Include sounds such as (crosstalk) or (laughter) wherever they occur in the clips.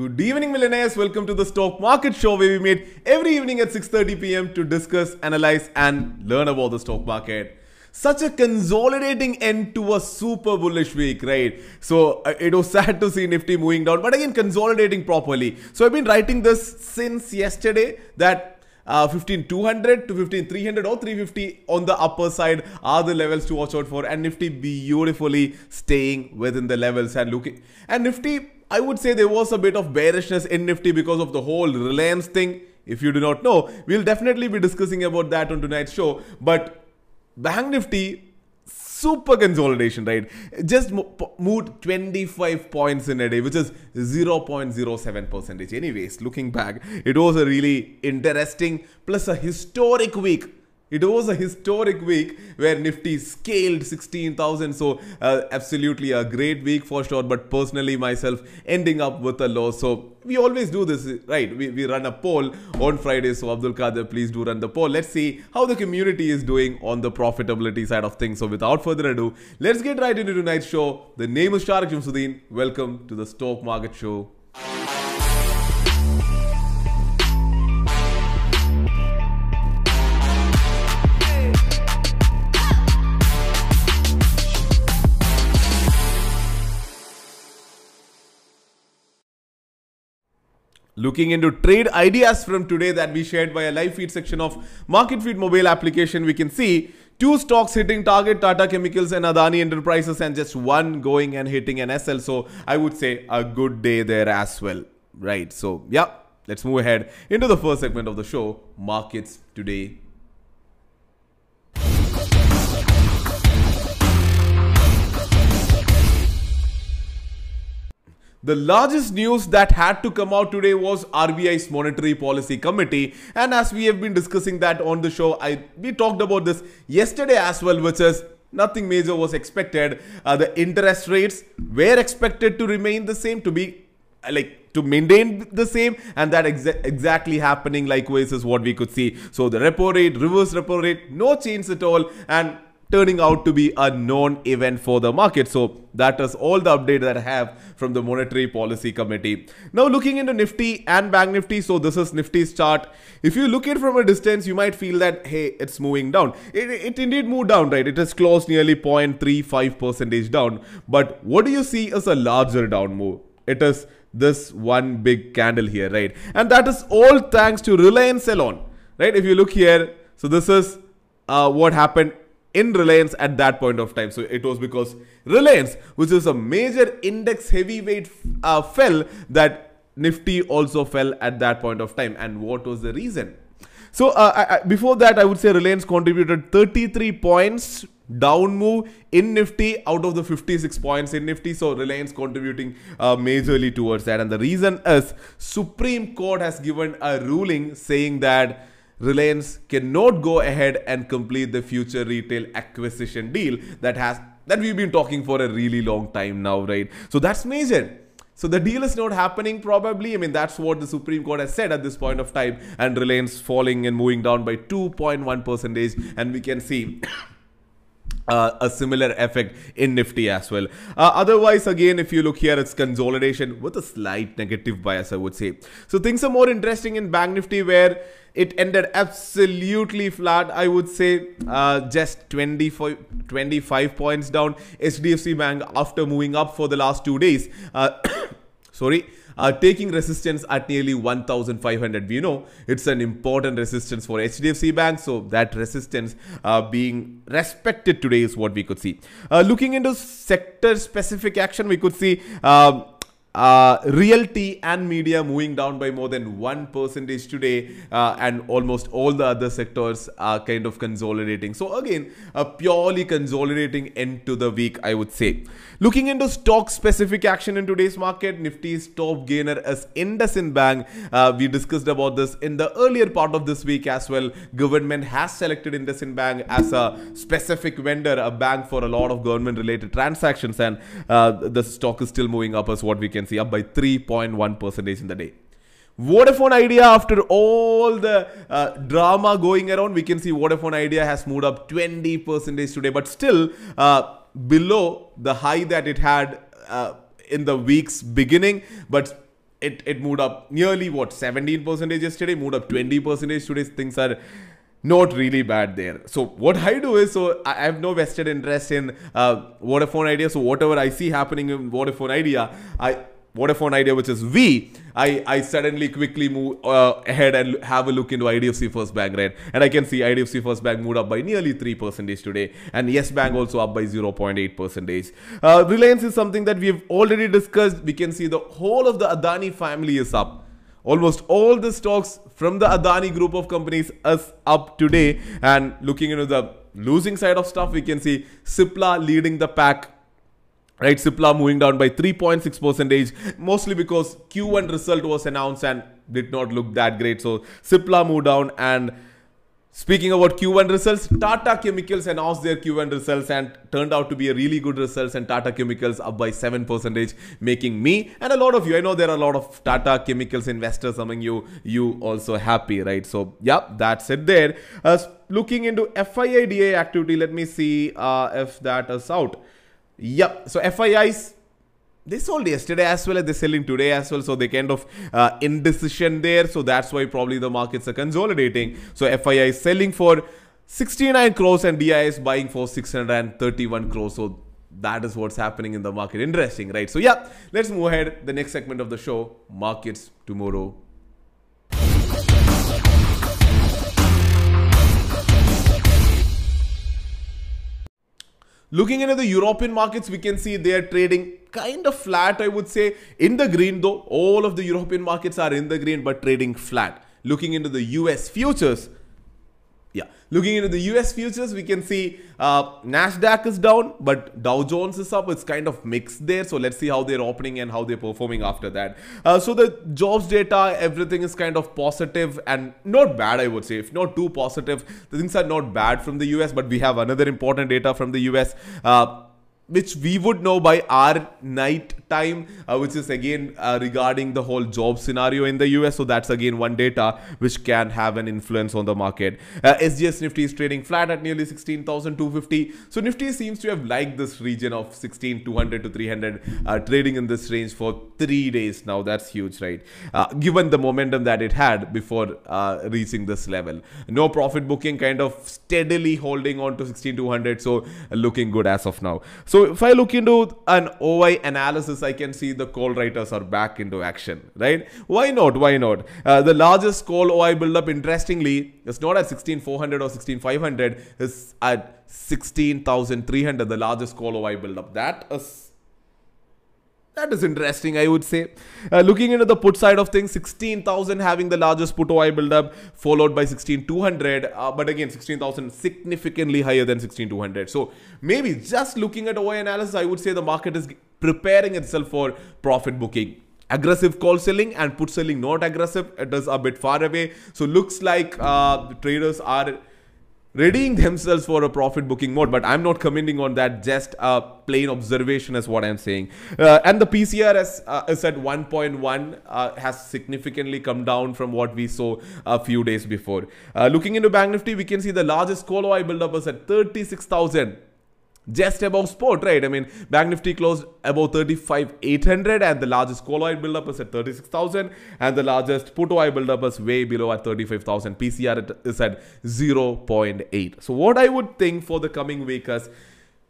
Good evening, millionaires. Welcome to the Stock Market Show, where we meet every evening at 6:30 p.m. to discuss, analyze, and learn about the stock market. Such a consolidating end to a super bullish week, right? So uh, it was (laughs) sad to see Nifty moving down, but again consolidating properly. So I've been writing this since yesterday that uh, 15200 to 15300 or 350 on the upper side are the levels to watch out for and nifty beautifully staying within the levels and looking and nifty i would say there was a bit of bearishness in nifty because of the whole reliance thing if you do not know we'll definitely be discussing about that on tonight's show but bank nifty super consolidation, right? Just moved 25 points in a day, which is 0.07 percentage. Anyways, looking back, it was a really interesting plus a historic week it was a historic week where Nifty scaled 16,000. So, uh, absolutely a great week for sure. But personally, myself ending up with a loss. So, we always do this, right? We, we run a poll on Friday. So, Abdul Kader, please do run the poll. Let's see how the community is doing on the profitability side of things. So, without further ado, let's get right into tonight's show. The name is Sharique Samsudheen. Welcome to the Stock Market Show. Looking into trade ideas from today that we shared via live feed section of Market Feed mobile application, we can see two stocks hitting target Tata Chemicals and Adani Enterprises and just one going and hitting an SL. So I would say a good day there as well. Right. So yeah, let's move ahead into the first segment of the show, Markets Today The largest news that had to come out today was RBI's Monetary Policy Committee. And as we have been discussing that on the show, I we talked about this yesterday as well, which is nothing major was expected. Uh, the interest rates were expected to remain the same, to be like to maintain the same and that exa exactly happening likewise is what we could see so the repo rate reverse repo rate no change at all and turning out to be a non-event for the market. So that is all the update that I have from the Monetary Policy Committee. Now looking into Nifty and Bank Nifty, so this is Nifty's chart. If you look at it from a distance, you might feel that, hey, it's moving down. It, it indeed moved down, right? It has closed nearly 0.35 percentage down. But what do you see as a larger down move? It is this one big candle here, right? And that is all thanks to Reliance alone, right? If you look here, so this is uh, what happened in Reliance at that point of time. So it was because Reliance, which is a major index heavyweight, uh, fell that Nifty also fell at that point of time. And what was the reason? So uh, I, I, before that, I would say Reliance contributed 33 points down move in Nifty out of the 56 points in Nifty. So Reliance contributing uh, majorly towards that. And the reason is Supreme Court has given a ruling saying that Reliance cannot go ahead and complete the future retail acquisition deal that has that we've been talking for a really long time now, right? So that's major. So the deal is not happening probably. I mean, that's what the Supreme Court has said at this point of time. And Reliance falling and moving down by 2.1 percentage. And we can see uh, a similar effect in Nifty as well. Uh, otherwise, again, if you look here, it's consolidation with a slight negative bias, I would say. So things are more interesting in Bank Nifty where it ended absolutely flat. I would say uh, just 25, 25 points down. HDFC Bank after moving up for the last two days. Uh, (coughs) sorry uh, taking resistance at nearly 1500 we know it's an important resistance for hdfc bank so that resistance uh, being respected today is what we could see uh, looking into sector specific action we could see um, uh, realty and media moving down by more than one percentage today, uh, and almost all the other sectors are kind of consolidating. So again, a purely consolidating end to the week, I would say. Looking into stock specific action in today's market, Nifty's top gainer is IndusInd Bank. Uh, we discussed about this in the earlier part of this week as well. Government has selected IndusInd Bank as a specific vendor, a bank for a lot of government related transactions, and uh, the stock is still moving up as what we can see, up by 3.1 percentage in the day. Vodafone Idea, after all the uh, drama going around, we can see Vodafone Idea has moved up 20 percentage today, but still uh, below the high that it had uh, in the week's beginning, but it, it moved up nearly what 17 percentage yesterday, moved up 20% today. Things are not really bad there. So what I do is, so I have no vested interest in uh, Vodafone Idea. So whatever I see happening in Vodafone Idea, I Vodafone Idea, which is V, I, I suddenly quickly move uh, ahead and have a look into IDFC First Bank, right? And I can see IDFC First Bank moved up by nearly 3% today, and Yes Bank also up by 0.8%. Uh, Reliance is something that we've already discussed. We can see the whole of the Adani family is up. Almost all the stocks from the Adani group of companies is up today. And looking into the losing side of stuff, we can see Cipla leading the pack right cipla moving down by 3.6 percentage mostly because q1 result was announced and did not look that great. So cipla moved down and speaking about q1 results tata chemicals announced their q1 results and turned out to be a really good results and tata chemicals up by 7 percentage making me and a lot of you. I know there are a lot of tata chemicals investors among you you also happy right? So yeah that's it there. Uh, looking into FII activity let me see uh, if that is out Yep. So FIIs they sold yesterday as well as they're selling today as well. So they kind of uh, indecision there. So that's why probably the markets are consolidating. So FII is selling for 69 crores and DI is buying for 631 crores. So that is what's happening in the market. Interesting, right? So yeah, let's move ahead. The next segment of the show, markets tomorrow Looking into the European markets, we can see they are trading kind of flat, I would say. In the green, though, all of the European markets are in the green but trading flat. Looking into the US futures, yeah, looking into the US futures, we can see uh, Nasdaq is down, but Dow Jones is up. It's kind of mixed there. So let's see how they're opening and how they're performing after that. Uh, so the jobs data, everything is kind of positive and not bad, I would say. If not too positive, the things are not bad from the US. But we have another important data from the US. Uh, which we would know by our night time, uh, which is again uh, regarding the whole job scenario in the US. So that's again one data which can have an influence on the market. Uh, SGX Nifty is trading flat at nearly 16,250. So Nifty seems to have liked this region of 16,200 to 300, uh, trading in this range for three days now. That's huge, right? Uh, given the momentum that it had before uh, reaching this level. No profit booking, kind of steadily holding on to 16,200. So looking good as of now. So so if I look into an OI analysis, I can see the call writers are back into action, right? Why not? Why not? Uh, the largest call OI buildup, interestingly, is not at 16,400 or 16,500, is at 16,300, the largest call OI buildup. That is that is interesting, I would say. Uh, looking into the put side of things, 16,000 having the largest put OI buildup, followed by 16,200. Uh, but again, 16,000 significantly higher than 16,200. So maybe just looking at OI analysis, I would say the market is preparing itself for profit booking aggressive call selling and put selling not aggressive it is a bit far away so looks like uh, traders are readying themselves for a profit booking mode but i'm not commenting on that just a plain observation is what i'm saying. Uh, and the pcr is, uh, is at 1.1 uh, has significantly come down from what we saw a few days before. Uh, looking into bank nifty we can see the largest call OI buildup is at 36000 just above spot, right? I mean, Bank Nifty closed above 35,800 and the largest call OI buildup is at 36,000 and the largest put OI buildup is way below at 35,000. PCR is at 0.8. So what I would think for the coming week is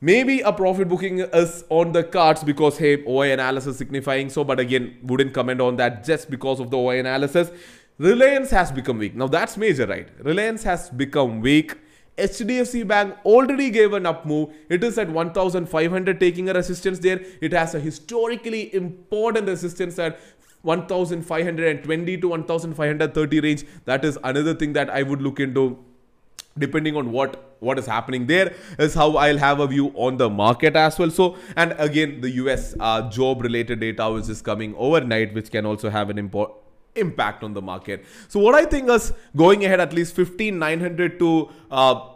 maybe a profit booking is on the cards because hey, OI analysis signifying so, but again, wouldn't comment on that just because of the OI analysis. Reliance has become weak. Now that's major, right? Reliance has become weak HDFC Bank already gave an up move. It is at 1500 taking a resistance there. It has a historically important resistance at 1520 to 1530 range. That is another thing that I would look into depending on what what is happening there is how I'll have a view on the market as well. So, and again, the US uh, job related data which is coming overnight, which can also have an important impact on the market. So what I think is going ahead at least 15,900 to uh,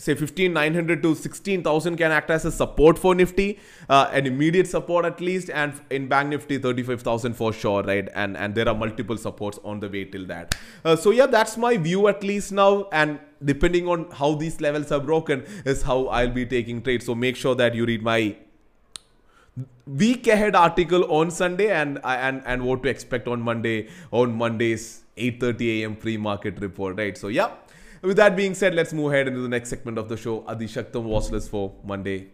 say 15,900 to 16,000 can act as a support for Nifty, uh, an immediate support at least, and in Bank Nifty 35,000 for sure, right? And and there are multiple supports on the way till that. Uh, so yeah, that's my view at least now, and depending on how these levels are broken is how I'll be taking trades. So make sure that you read my week ahead article on Sunday and and and what to expect on Monday on Monday's 8:30 a.m. free market report, right? So yeah. With that being said, let's move ahead into the next segment of the show. Adi Shaktam list for Monday.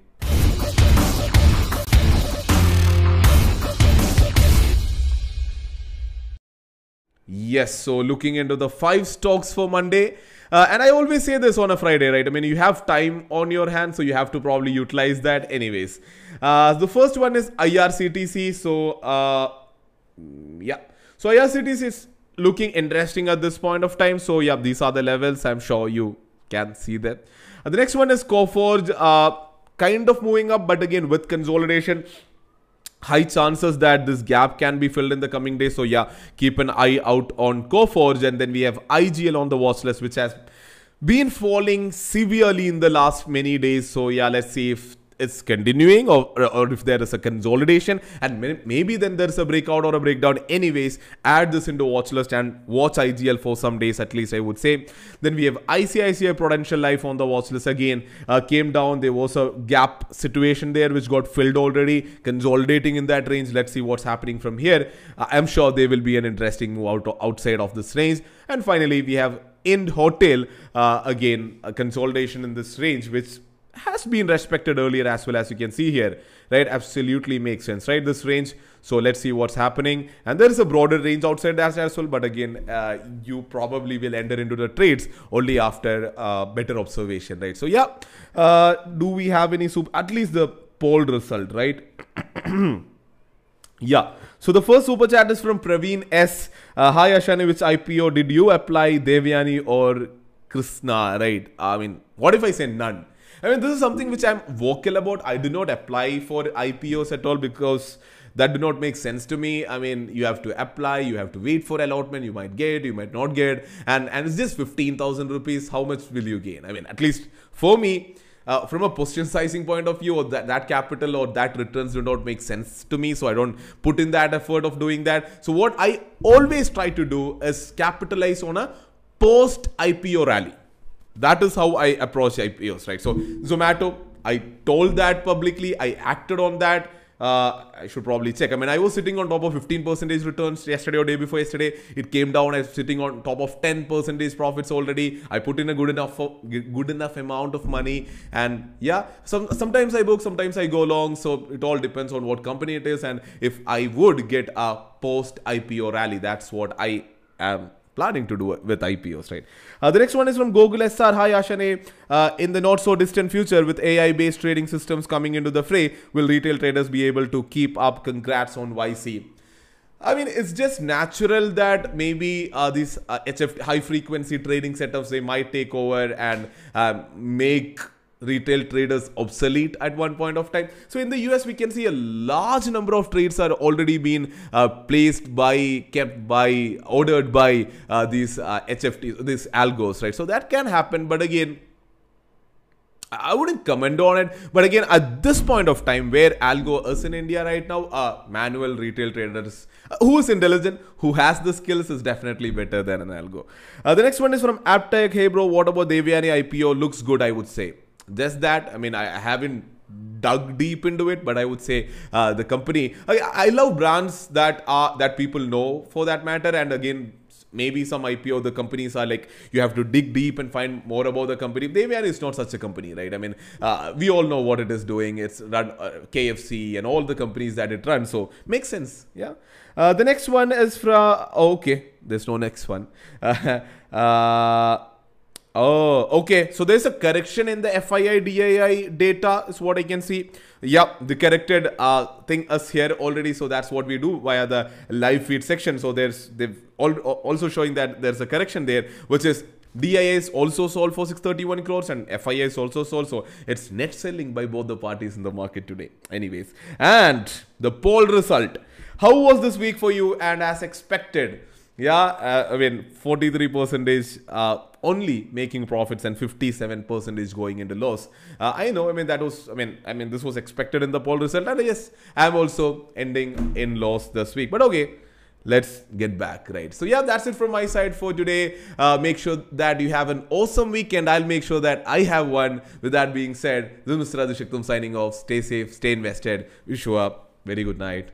Yes, so looking into the five stocks for Monday. Uh, and I always say this on a Friday, right? I mean, you have time on your hands, so you have to probably utilize that anyways. Uh, the first one is IRCTC. So, uh, yeah. So, IRCTC is looking interesting at this point of time. So, yeah, these are the levels. I'm sure you can see them. Uh, the next one is Coforge. Uh, kind of moving up, but again, with consolidation, high chances that this gap can be filled in the coming days. So yeah, keep an eye out on Coforge. And then we have IGL on the watch list, which has been falling severely in the last many days. So yeah, let's see if it's continuing or, or if there is a consolidation and maybe then there's a breakout or a breakdown anyways add this into watch list and watch igl for some days at least i would say. Then we have icici prudential life on the watch list again. Uh, came down. There was a gap situation there which got filled already consolidating in that range. Let's see what's happening from here. Uh, i'm sure there will be an interesting move out outside of this range. And finally we have Ind Hotel, uh, again, a consolidation in this range, which has been respected earlier as well as you can see here right absolutely makes sense right this range so let's see what's happening and there is a broader range outside that as well but again uh, you probably will enter into the trades only after uh, better observation right so yeah uh, do we have any soup at least the poll result right (clears throat) yeah so the first super chat is from Praveen S. Uh, Hi Ashani, which IPO did you apply, Devyani or Krishna? Right. I mean, what if I say none? I mean, this is something which I'm vocal about. I do not apply for IPOs at all because that do not make sense to me. I mean, you have to apply, you have to wait for allotment, you might get, you might not get, and and it's just fifteen thousand rupees. How much will you gain? I mean, at least for me. Uh, from a position sizing point of view, or that, that capital or that returns do not make sense to me, so I don't put in that effort of doing that. So what I always try to do is capitalize on a post IPO rally. That is how I approach IPOs, right? So Zomato, I told that publicly. I acted on that. Uh, I should probably check. I mean, I was sitting on top of 15% returns yesterday or day before yesterday. It came down. I was sitting on top of 10% profits already. I put in a good enough good enough amount of money, and yeah, some sometimes I book, sometimes I go long. So it all depends on what company it is, and if I would get a post IPO rally, that's what I am planning to do with IPOs, right? Uh, the next one is from Google SR. Hi, Ashane. Uh, in the not so distant future, with AI based trading systems coming into the fray, will retail traders be able to keep up? Congrats on YC. I mean, it's just natural that maybe uh, these HF uh, high frequency trading setups they might take over and um, make retail traders obsolete at one point of time. So in the US, we can see a large number of trades are already being uh, placed by, kept by, ordered by uh, these uh, HFTs, these algos, right? So that can happen, but again, I wouldn't comment on it, but again, at this point of time, where algo is in India right now, uh, manual retail traders uh, who is intelligent, who has the skills, is definitely better than an algo. Uh, the next one is from AppTech. Hey, bro, what about Devyani IPO? Looks good, I would say just that i mean i haven't dug deep into it but i would say uh, the company I, I, love brands that are that people know for that matter. And again maybe some ipo the companies are like you have to dig deep and find more about the company. Devyani is not such a company right? I mean uh, we all know what it is doing. It's run uh, kfc and all the companies that it runs. So makes sense yeah. Uh, the next one is from oh, okay there's no next one. (laughs) Uh, Oh, okay. So there's a correction in the FII DII data is what I can see. Yep, the corrected uh, thing is here already. So that's what we do via the live feed section. So there's they've also showing that there's a correction there, which is DII is also sold for 631 crores and FII is also sold. So it's net selling by both the parties in the market today. Anyways, and the poll result. How was this week for you? And as expected, yeah, uh, I mean, 43 percentage uh, only making profits and 57% is going into loss. Uh, I know. I mean, that was. I mean, I mean, this was expected in the poll result, and yes, I'm also ending in loss this week. But okay, let's get back right so yeah that's it from my side for today uh, make sure that you have an awesome weekend i'll make sure that i have one with that being said this is mr Radhishaktam signing off stay safe stay invested wish you a very good night